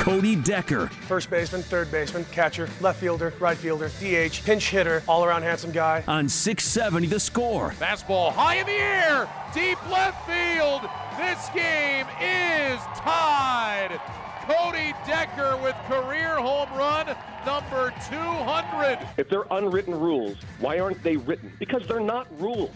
Cody Decker. First baseman, third baseman, catcher, left fielder, right fielder, DH, pinch hitter, all around handsome guy. On 670 the score. Fastball high in the air, deep left field. This game is tied. Cody Decker with career home run number 200. If they're unwritten rules, why aren't they written? Because they're not rules.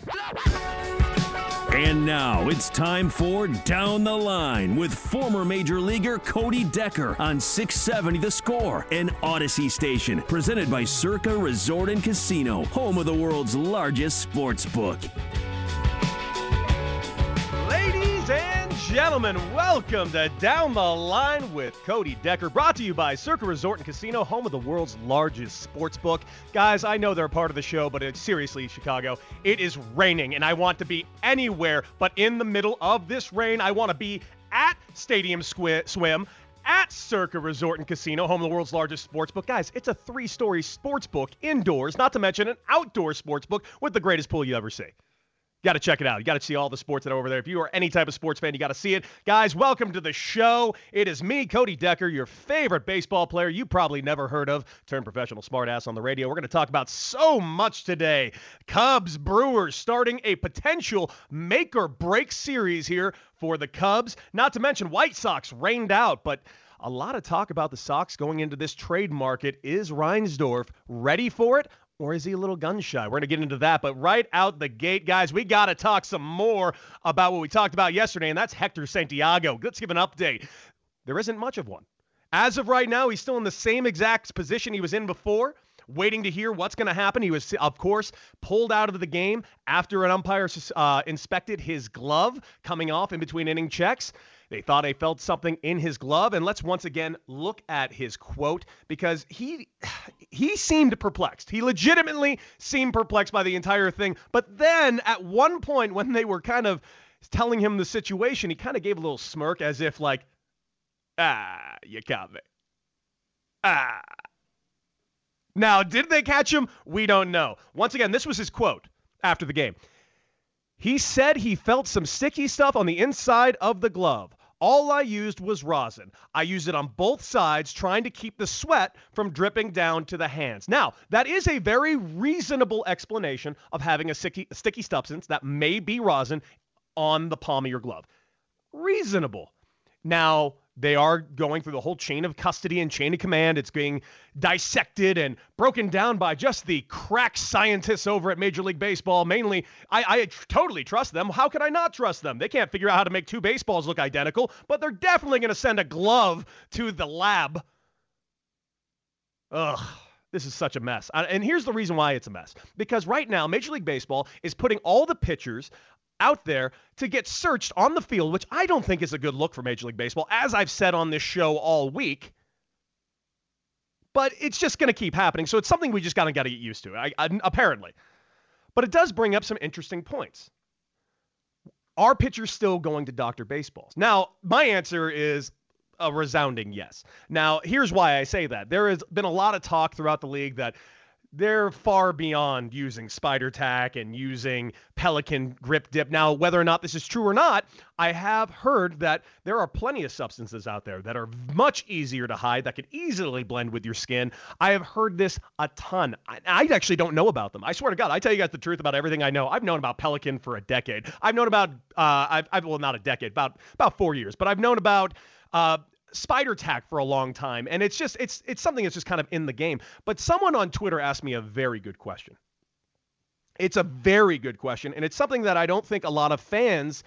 And now it's time for Down the Line with former Major Leaguer Cody Decker on 670 The Score, an Odyssey station presented by Circa Resort and Casino, home of the world's largest sports book. Gentlemen, welcome to Down the Line with Cody Decker, brought to you by Circa Resort and Casino, home of the world's largest sports book. Guys, I know they're a part of the show, but it's seriously, Chicago, it is raining, and I want to be anywhere but in the middle of this rain. I want to be at Stadium Squi- Swim. At Circa Resort and Casino, home of the world's largest sports book. Guys, it's a three story sports book indoors, not to mention an outdoor sports book with the greatest pool you ever see. Got to check it out. You got to see all the sports that are over there. If you are any type of sports fan, you got to see it. Guys, welcome to the show. It is me, Cody Decker, your favorite baseball player you probably never heard of. Turn professional smartass on the radio. We're going to talk about so much today. Cubs, Brewers starting a potential make or break series here for the Cubs. Not to mention White Sox rained out, but a lot of talk about the Sox going into this trade market. Is Reinsdorf ready for it? Or is he a little gun shy? We're going to get into that. But right out the gate, guys, we got to talk some more about what we talked about yesterday, and that's Hector Santiago. Let's give an update. There isn't much of one. As of right now, he's still in the same exact position he was in before, waiting to hear what's going to happen. He was, of course, pulled out of the game after an umpire uh, inspected his glove coming off in between inning checks. They thought they felt something in his glove, and let's once again look at his quote because he he seemed perplexed. He legitimately seemed perplexed by the entire thing. But then at one point when they were kind of telling him the situation, he kind of gave a little smirk as if like, ah, you got me. Ah. Now, did they catch him? We don't know. Once again, this was his quote after the game. He said he felt some sticky stuff on the inside of the glove. All I used was rosin. I used it on both sides, trying to keep the sweat from dripping down to the hands. Now, that is a very reasonable explanation of having a sticky, sticky substance that may be rosin on the palm of your glove. Reasonable. Now, they are going through the whole chain of custody and chain of command. It's being dissected and broken down by just the crack scientists over at Major League Baseball. Mainly, I, I totally trust them. How could I not trust them? They can't figure out how to make two baseballs look identical, but they're definitely going to send a glove to the lab. Ugh. This is such a mess. And here's the reason why it's a mess. Because right now, Major League Baseball is putting all the pitchers out there to get searched on the field, which I don't think is a good look for Major League Baseball, as I've said on this show all week. But it's just going to keep happening, so it's something we just got to get used to. I, I, apparently, but it does bring up some interesting points. Are pitchers still going to doctor baseballs? Now, my answer is a resounding yes. Now, here's why I say that. There has been a lot of talk throughout the league that they're far beyond using spider tack and using pelican grip dip. Now, whether or not this is true or not, I have heard that there are plenty of substances out there that are much easier to hide that could easily blend with your skin. I have heard this a ton. I, I actually don't know about them. I swear to God, I tell you guys the truth about everything I know. I've known about pelican for a decade. I've known about uh, I've, I've well not a decade, about about four years, but I've known about uh, spider tack for a long time and it's just it's it's something that's just kind of in the game. But someone on twitter asked me a very good question. It's a very good question and it's something that i don't think a lot of fans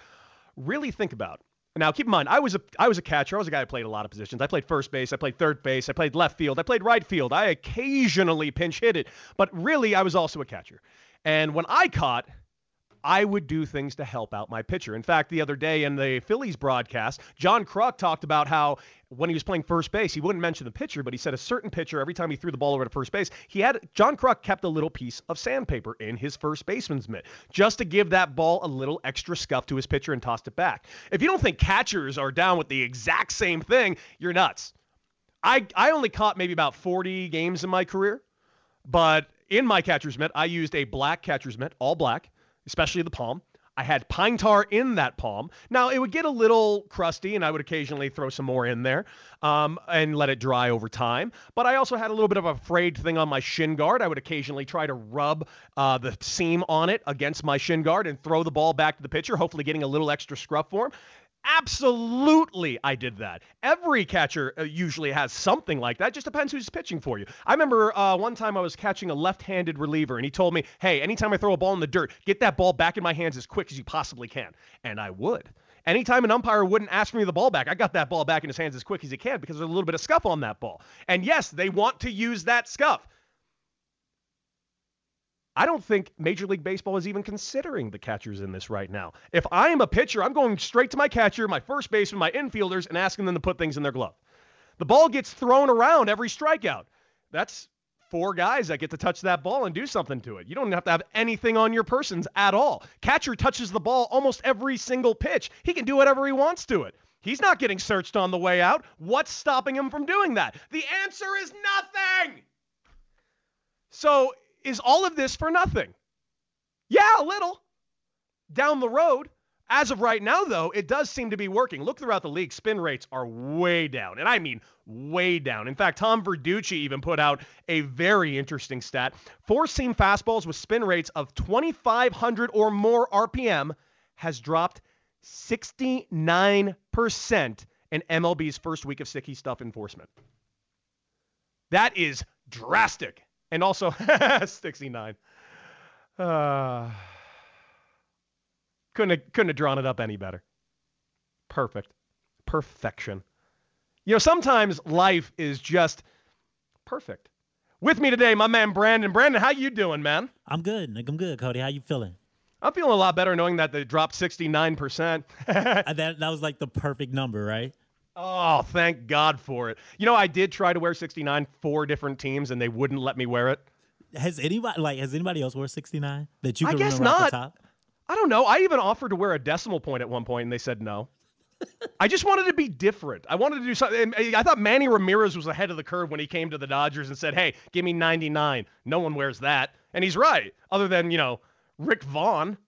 really think about. Now keep in mind i was a i was a catcher. I was a guy who played a lot of positions. I played first base i played third base i played left field i played right field. I occasionally pinch hit it but really i was also a catcher. And when i caught I would do things to help out my pitcher. In fact, the other day in the Phillies broadcast, John Kruk talked about how when he was playing first base, he wouldn't mention the pitcher, but he said a certain pitcher, every time he threw the ball over to first base, he had John Kruk kept a little piece of sandpaper in his first baseman's mitt just to give that ball a little extra scuff to his pitcher and tossed it back. If you don't think catchers are down with the exact same thing, you're nuts. I, I only caught maybe about 40 games in my career, but in my catcher's mitt, I used a black catcher's mitt, all black especially the palm. I had pine tar in that palm. Now it would get a little crusty, and I would occasionally throw some more in there um, and let it dry over time. But I also had a little bit of a frayed thing on my shin guard. I would occasionally try to rub uh, the seam on it against my shin guard and throw the ball back to the pitcher, hopefully getting a little extra scruff for him. Absolutely, I did that. Every catcher uh, usually has something like that. Just depends who's pitching for you. I remember uh, one time I was catching a left-handed reliever, and he told me, "Hey, anytime I throw a ball in the dirt, get that ball back in my hands as quick as you possibly can." And I would. Anytime an umpire wouldn't ask me the ball back, I got that ball back in his hands as quick as he can because there's a little bit of scuff on that ball. And yes, they want to use that scuff. I don't think Major League Baseball is even considering the catchers in this right now. If I am a pitcher, I'm going straight to my catcher, my first baseman, my infielders, and asking them to put things in their glove. The ball gets thrown around every strikeout. That's four guys that get to touch that ball and do something to it. You don't have to have anything on your persons at all. Catcher touches the ball almost every single pitch. He can do whatever he wants to it. He's not getting searched on the way out. What's stopping him from doing that? The answer is nothing. So is all of this for nothing? Yeah, a little. Down the road, as of right now, though, it does seem to be working. Look throughout the league, spin rates are way down. And I mean way down. In fact, Tom Verducci even put out a very interesting stat. Four seam fastballs with spin rates of 2,500 or more RPM has dropped 69% in MLB's first week of sticky stuff enforcement. That is drastic and also 69. Uh, couldn't have, couldn't have drawn it up any better. Perfect. Perfection. You know, sometimes life is just perfect. With me today, my man Brandon. Brandon, how you doing, man? I'm good. I'm good, Cody. How you feeling? I'm feeling a lot better knowing that they dropped 69%. that that was like the perfect number, right? Oh, thank God for it. You know, I did try to wear 69 four different teams and they wouldn't let me wear it. Has anybody like has anybody else wore 69 that you I guess remember not. off the top? I don't know. I even offered to wear a decimal point at one point and they said no. I just wanted to be different. I wanted to do something. I thought Manny Ramirez was ahead of the curve when he came to the Dodgers and said, "Hey, give me 99." No one wears that, and he's right. Other than you know Rick Vaughn.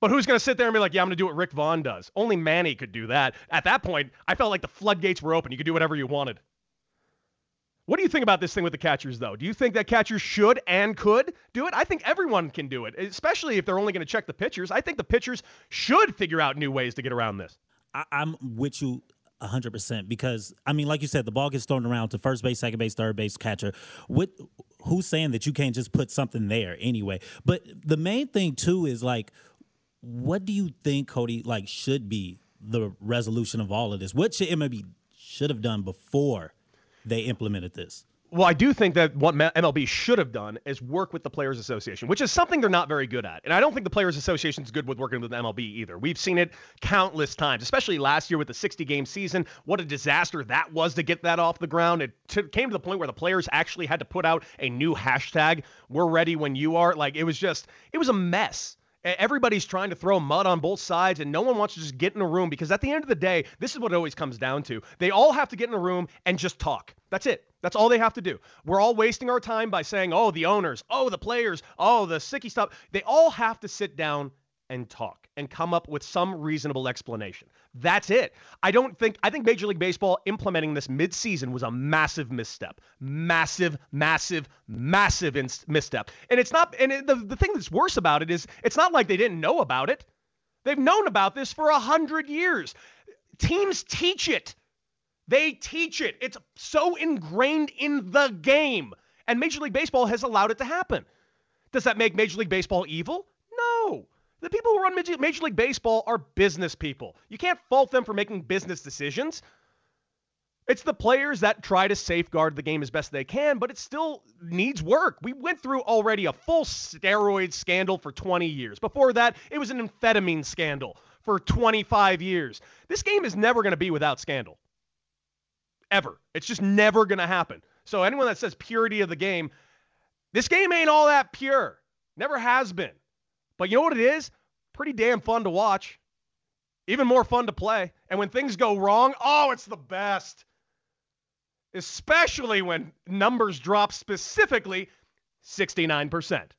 But who's going to sit there and be like, yeah, I'm going to do what Rick Vaughn does? Only Manny could do that. At that point, I felt like the floodgates were open. You could do whatever you wanted. What do you think about this thing with the catchers, though? Do you think that catchers should and could do it? I think everyone can do it, especially if they're only going to check the pitchers. I think the pitchers should figure out new ways to get around this. I, I'm with you 100% because, I mean, like you said, the ball gets thrown around to first base, second base, third base, catcher. What, who's saying that you can't just put something there anyway? But the main thing, too, is like, what do you think, Cody, like should be the resolution of all of this? What should MLB should have done before they implemented this? Well, I do think that what MLB should have done is work with the Players Association, which is something they're not very good at. And I don't think the Players Association is good with working with MLB either. We've seen it countless times, especially last year with the 60 game season. What a disaster that was to get that off the ground. It t- came to the point where the players actually had to put out a new hashtag, we're ready when you are. Like, it was just, it was a mess. Everybody's trying to throw mud on both sides, and no one wants to just get in a room because at the end of the day, this is what it always comes down to. They all have to get in a room and just talk. That's it. That's all they have to do. We're all wasting our time by saying, oh, the owners, oh, the players, oh, the sicky stuff. They all have to sit down and talk and come up with some reasonable explanation. That's it. I don't think I think Major League Baseball implementing this midseason was a massive misstep. Massive, massive, massive misstep. And it's not and it, the the thing that's worse about it is it's not like they didn't know about it. They've known about this for a hundred years. Teams teach it. They teach it. It's so ingrained in the game. And Major League Baseball has allowed it to happen. Does that make Major League Baseball evil? No. The people who run Major League Baseball are business people. You can't fault them for making business decisions. It's the players that try to safeguard the game as best they can, but it still needs work. We went through already a full steroid scandal for 20 years. Before that, it was an amphetamine scandal for 25 years. This game is never going to be without scandal. Ever. It's just never going to happen. So anyone that says purity of the game, this game ain't all that pure. Never has been. But you know what it is? Pretty damn fun to watch. Even more fun to play. And when things go wrong, oh, it's the best. Especially when numbers drop specifically 69%.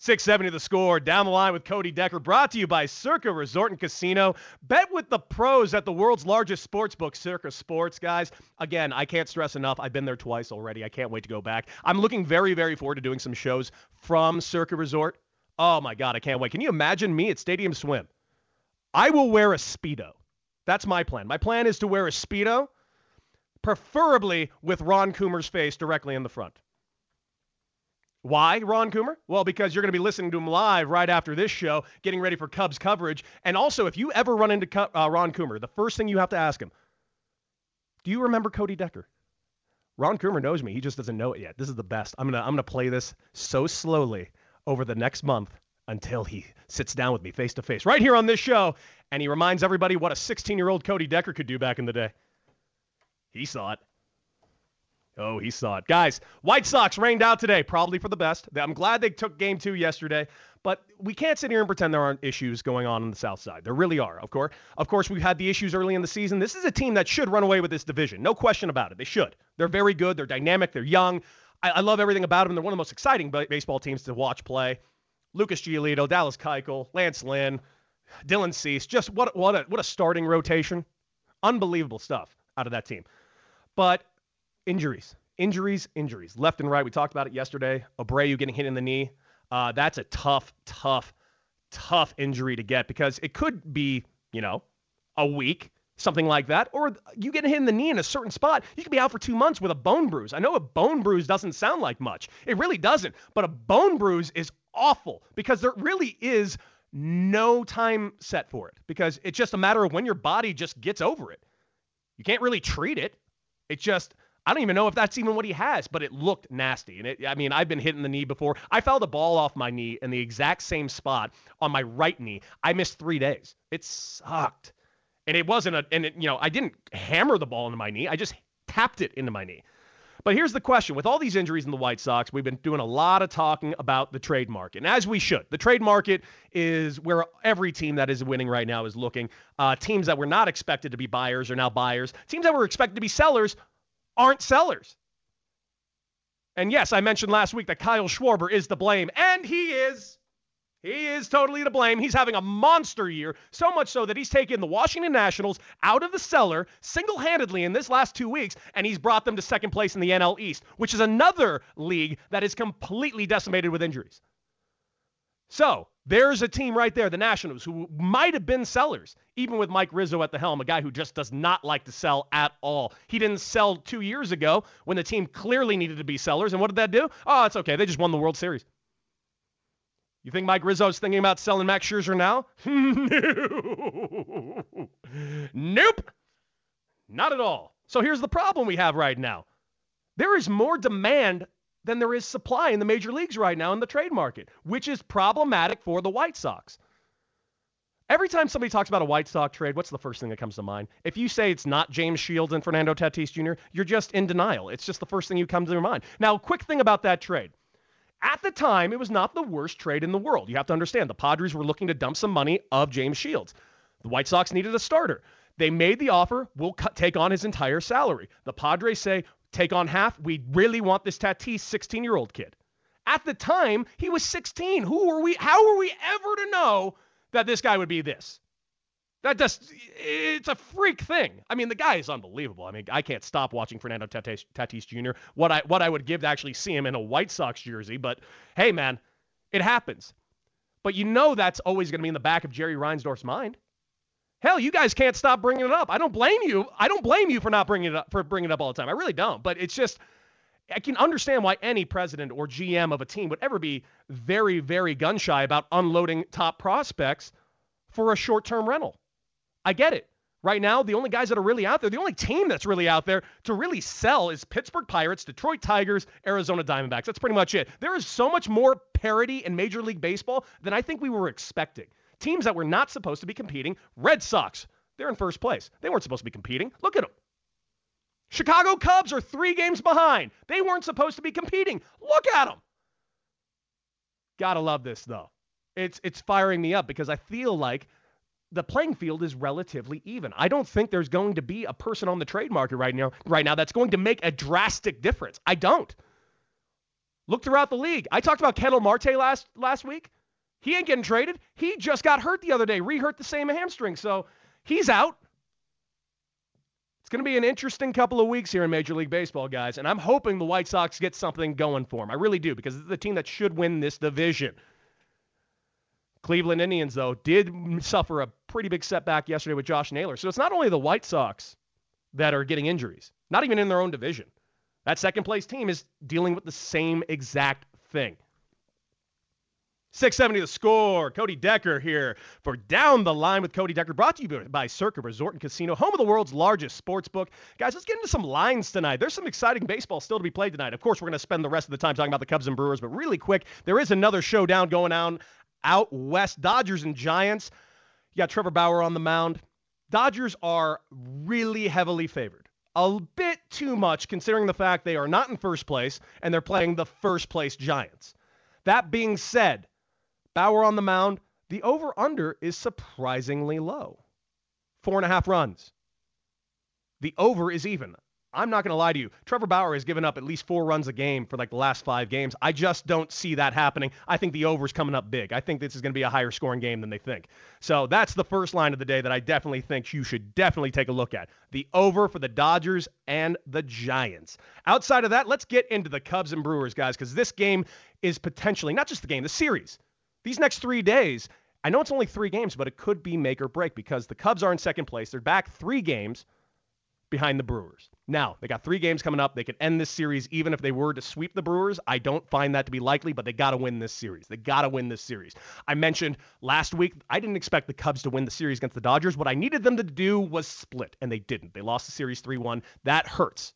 670 the score. Down the line with Cody Decker. Brought to you by Circa Resort and Casino. Bet with the pros at the world's largest sports book, Circa Sports, guys. Again, I can't stress enough. I've been there twice already. I can't wait to go back. I'm looking very, very forward to doing some shows from Circa Resort. Oh my God, I can't wait. Can you imagine me at Stadium Swim? I will wear a Speedo. That's my plan. My plan is to wear a Speedo, preferably with Ron Coomer's face directly in the front. Why, Ron Coomer? Well, because you're going to be listening to him live right after this show, getting ready for Cubs coverage. And also, if you ever run into uh, Ron Coomer, the first thing you have to ask him, do you remember Cody Decker? Ron Coomer knows me. He just doesn't know it yet. This is the best. I'm gonna I'm gonna play this so slowly over the next month until he sits down with me face to face right here on this show and he reminds everybody what a 16 year old Cody Decker could do back in the day. He saw it. Oh, he saw it. Guys, White Sox rained out today, probably for the best. I'm glad they took game two yesterday, but we can't sit here and pretend there aren't issues going on on the South Side. There really are, of course. Of course, we've had the issues early in the season. This is a team that should run away with this division. No question about it. They should. They're very good. They're dynamic. They're young. I, I love everything about them. They're one of the most exciting baseball teams to watch play. Lucas Giolito, Dallas Keuchel, Lance Lynn, Dylan Cease. Just what what a what a starting rotation. Unbelievable stuff out of that team. But injuries, injuries, injuries, left and right. We talked about it yesterday. Abreu getting hit in the knee. Uh, that's a tough, tough, tough injury to get because it could be, you know, a week something like that, or you get hit in the knee in a certain spot, you could be out for two months with a bone bruise. I know a bone bruise doesn't sound like much, it really doesn't, but a bone bruise is awful because there really is no time set for it because it's just a matter of when your body just gets over it. You can't really treat it. It just, I don't even know if that's even what he has, but it looked nasty. And it, I mean, I've been hitting the knee before. I fouled a ball off my knee in the exact same spot on my right knee. I missed three days. It sucked. And it wasn't a, and it, you know, I didn't hammer the ball into my knee. I just tapped it into my knee. But here's the question with all these injuries in the White Sox, we've been doing a lot of talking about the trade market, and as we should. The trade market is where every team that is winning right now is looking. Uh, teams that were not expected to be buyers are now buyers. Teams that were expected to be sellers aren't sellers. And yes, I mentioned last week that Kyle Schwarber is the blame, and he is. He is totally to blame. He's having a monster year, so much so that he's taken the Washington Nationals out of the cellar single handedly in this last two weeks, and he's brought them to second place in the NL East, which is another league that is completely decimated with injuries. So there's a team right there, the Nationals, who might have been sellers, even with Mike Rizzo at the helm, a guy who just does not like to sell at all. He didn't sell two years ago when the team clearly needed to be sellers. And what did that do? Oh, it's okay. They just won the World Series. You think Mike Rizzo's thinking about selling Max Scherzer now? no. Nope. Not at all. So here's the problem we have right now. There is more demand than there is supply in the major leagues right now in the trade market, which is problematic for the White Sox. Every time somebody talks about a White Sox trade, what's the first thing that comes to mind? If you say it's not James Shields and Fernando Tatis Jr., you're just in denial. It's just the first thing you come to your mind. Now, quick thing about that trade. At the time, it was not the worst trade in the world. You have to understand the Padres were looking to dump some money of James Shields. The White Sox needed a starter. They made the offer. We'll cut, take on his entire salary. The Padres say, take on half. We really want this Tatis 16 year old kid. At the time, he was 16. Who were we? How were we ever to know that this guy would be this? That just, it's a freak thing. I mean, the guy is unbelievable. I mean, I can't stop watching Fernando Tatis, Tatis Jr. What I, what I would give to actually see him in a White Sox jersey, but hey, man, it happens. But you know that's always going to be in the back of Jerry Reinsdorf's mind. Hell, you guys can't stop bringing it up. I don't blame you. I don't blame you for not bringing it up for bringing it up all the time. I really don't. But it's just I can understand why any president or GM of a team would ever be very, very gun shy about unloading top prospects for a short-term rental. I get it. Right now, the only guys that are really out there, the only team that's really out there to really sell is Pittsburgh Pirates, Detroit Tigers, Arizona Diamondbacks. That's pretty much it. There is so much more parity in Major League Baseball than I think we were expecting. Teams that were not supposed to be competing, Red Sox, they're in first place. They weren't supposed to be competing. Look at them. Chicago Cubs are three games behind. They weren't supposed to be competing. Look at them. Gotta love this though. It's it's firing me up because I feel like the playing field is relatively even. I don't think there's going to be a person on the trade market right now right now that's going to make a drastic difference. I don't. Look throughout the league. I talked about Ketel Marte last last week. He ain't getting traded. He just got hurt the other day, re-hurt the same hamstring. So he's out. It's going to be an interesting couple of weeks here in Major League Baseball, guys. And I'm hoping the White Sox get something going for them. I really do, because it's the team that should win this division. Cleveland Indians, though, did suffer a pretty big setback yesterday with Josh Naylor. So it's not only the White Sox that are getting injuries, not even in their own division. That second place team is dealing with the same exact thing. 670 the score. Cody Decker here for Down the Line with Cody Decker, brought to you by Circa Resort and Casino, home of the world's largest sports book. Guys, let's get into some lines tonight. There's some exciting baseball still to be played tonight. Of course, we're going to spend the rest of the time talking about the Cubs and Brewers, but really quick, there is another showdown going on out west Dodgers and Giants. You got Trevor Bauer on the mound. Dodgers are really heavily favored. A bit too much considering the fact they are not in first place and they're playing the first place Giants. That being said, Bauer on the mound. The over under is surprisingly low. Four and a half runs. The over is even. I'm not going to lie to you. Trevor Bauer has given up at least four runs a game for like the last five games. I just don't see that happening. I think the over is coming up big. I think this is going to be a higher scoring game than they think. So that's the first line of the day that I definitely think you should definitely take a look at. The over for the Dodgers and the Giants. Outside of that, let's get into the Cubs and Brewers, guys, because this game is potentially not just the game, the series these next three days, I know it's only three games, but it could be make or break because the Cubs are in second place. They're back three games behind the Brewers. Now, they got three games coming up. They could end this series even if they were to sweep the Brewers. I don't find that to be likely, but they got to win this series. They got to win this series. I mentioned last week, I didn't expect the Cubs to win the series against the Dodgers. What I needed them to do was split, and they didn't. They lost the series 3 1. That hurts.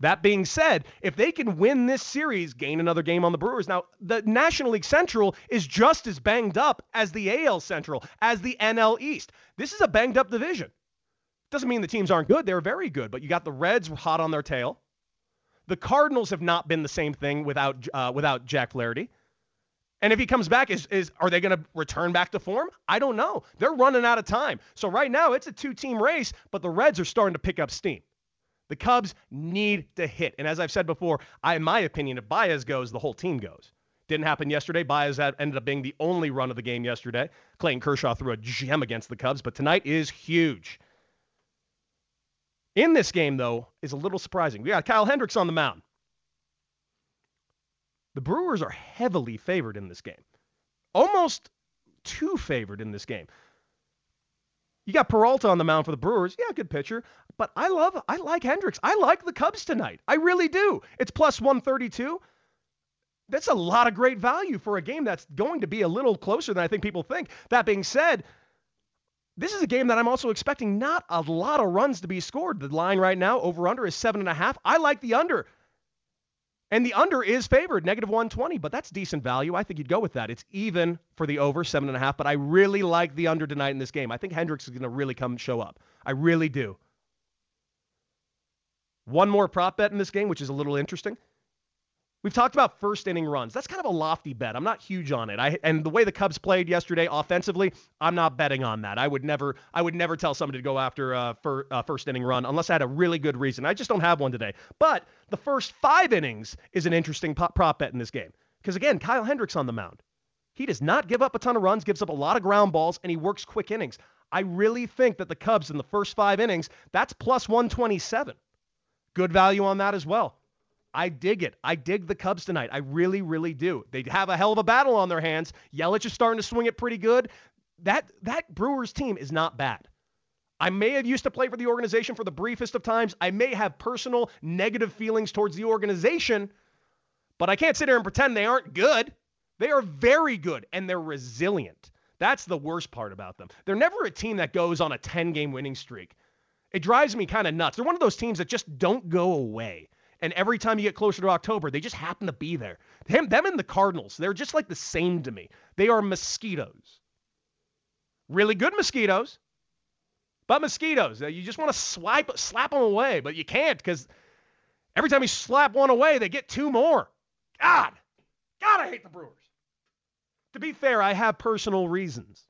That being said, if they can win this series, gain another game on the Brewers. Now, the National League Central is just as banged up as the AL Central, as the NL East. This is a banged up division. Doesn't mean the teams aren't good. They're very good, but you got the Reds hot on their tail. The Cardinals have not been the same thing without uh, without Jack Flaherty. And if he comes back, is, is are they going to return back to form? I don't know. They're running out of time. So right now it's a two-team race, but the Reds are starting to pick up steam. The Cubs need to hit. And as I've said before, I, in my opinion, if Baez goes, the whole team goes. Didn't happen yesterday. Baez ended up being the only run of the game yesterday. Clayton Kershaw threw a gem against the Cubs, but tonight is huge. In this game, though, is a little surprising. We got Kyle Hendricks on the mound. The Brewers are heavily favored in this game, almost too favored in this game. You got Peralta on the mound for the Brewers. Yeah, good pitcher. But I love, I like Hendricks. I like the Cubs tonight. I really do. It's plus 132. That's a lot of great value for a game that's going to be a little closer than I think people think. That being said, this is a game that I'm also expecting not a lot of runs to be scored. The line right now, over under, is seven and a half. I like the under. And the under is favored, negative 120, but that's decent value. I think you'd go with that. It's even for the over, seven and a half, but I really like the under tonight in this game. I think Hendricks is going to really come show up. I really do. One more prop bet in this game, which is a little interesting. We've talked about first inning runs. That's kind of a lofty bet. I'm not huge on it. I and the way the Cubs played yesterday offensively, I'm not betting on that. I would never I would never tell somebody to go after a for, uh, first inning run unless I had a really good reason. I just don't have one today. But the first 5 innings is an interesting pop, prop bet in this game. Because again, Kyle Hendricks on the mound. He does not give up a ton of runs, gives up a lot of ground balls, and he works quick innings. I really think that the Cubs in the first five innings, that's plus 127. Good value on that as well. I dig it. I dig the Cubs tonight. I really, really do. They have a hell of a battle on their hands. Yelich is starting to swing it pretty good. That that Brewers team is not bad. I may have used to play for the organization for the briefest of times. I may have personal negative feelings towards the organization, but I can't sit here and pretend they aren't good. They are very good and they're resilient. That's the worst part about them. They're never a team that goes on a 10 game winning streak. It drives me kind of nuts. They're one of those teams that just don't go away. And every time you get closer to October, they just happen to be there. Them, them and the Cardinals, they're just like the same to me. They are mosquitoes. Really good mosquitoes, but mosquitoes. Uh, you just want to swipe, slap them away, but you can't because every time you slap one away, they get two more. God, God, I hate the Brewers. To be fair, I have personal reasons.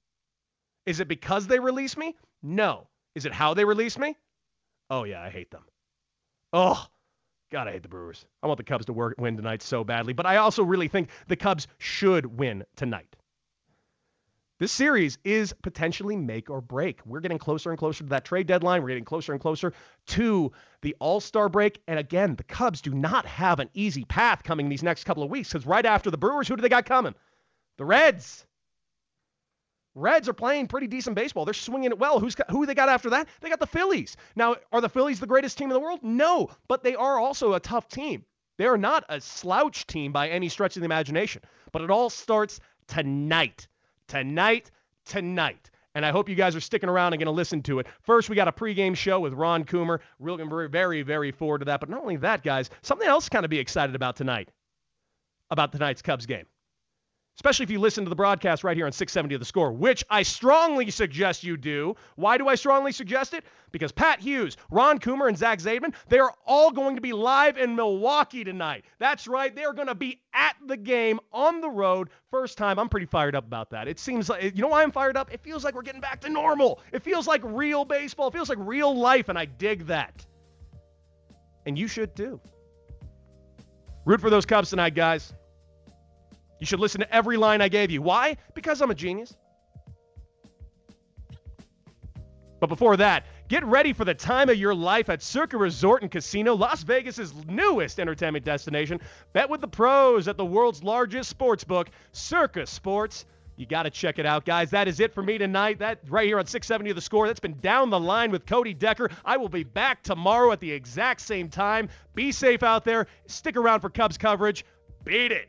Is it because they release me? No. Is it how they release me? Oh, yeah, I hate them. Oh, God, I hate the Brewers. I want the Cubs to work, win tonight so badly, but I also really think the Cubs should win tonight. This series is potentially make or break. We're getting closer and closer to that trade deadline. We're getting closer and closer to the All Star break. And again, the Cubs do not have an easy path coming these next couple of weeks because right after the Brewers, who do they got coming? The Reds. Reds are playing pretty decent baseball. They're swinging it well. Who's who they got after that? They got the Phillies. Now, are the Phillies the greatest team in the world? No, but they are also a tough team. They are not a slouch team by any stretch of the imagination. But it all starts tonight. Tonight, tonight. And I hope you guys are sticking around and going to listen to it. First, we got a pregame show with Ron Coomer. Really very, very, very forward to that. But not only that, guys, something else kind of be excited about tonight, about tonight's Cubs game especially if you listen to the broadcast right here on 670 of the score, which I strongly suggest you do. Why do I strongly suggest it? Because Pat Hughes, Ron Coomer, and Zach Zaidman, they are all going to be live in Milwaukee tonight. That's right. They're going to be at the game on the road. First time. I'm pretty fired up about that. It seems like, you know why I'm fired up? It feels like we're getting back to normal. It feels like real baseball. It feels like real life, and I dig that. And you should too. Root for those Cubs tonight, guys. You should listen to every line I gave you. Why? Because I'm a genius. But before that, get ready for the time of your life at Circa Resort and Casino, Las Vegas's newest entertainment destination. Bet with the pros at the world's largest sports book, Circa Sports. You got to check it out, guys. That is it for me tonight. That right here on 670 of the score. That's been down the line with Cody Decker. I will be back tomorrow at the exact same time. Be safe out there. Stick around for Cubs coverage. Beat it.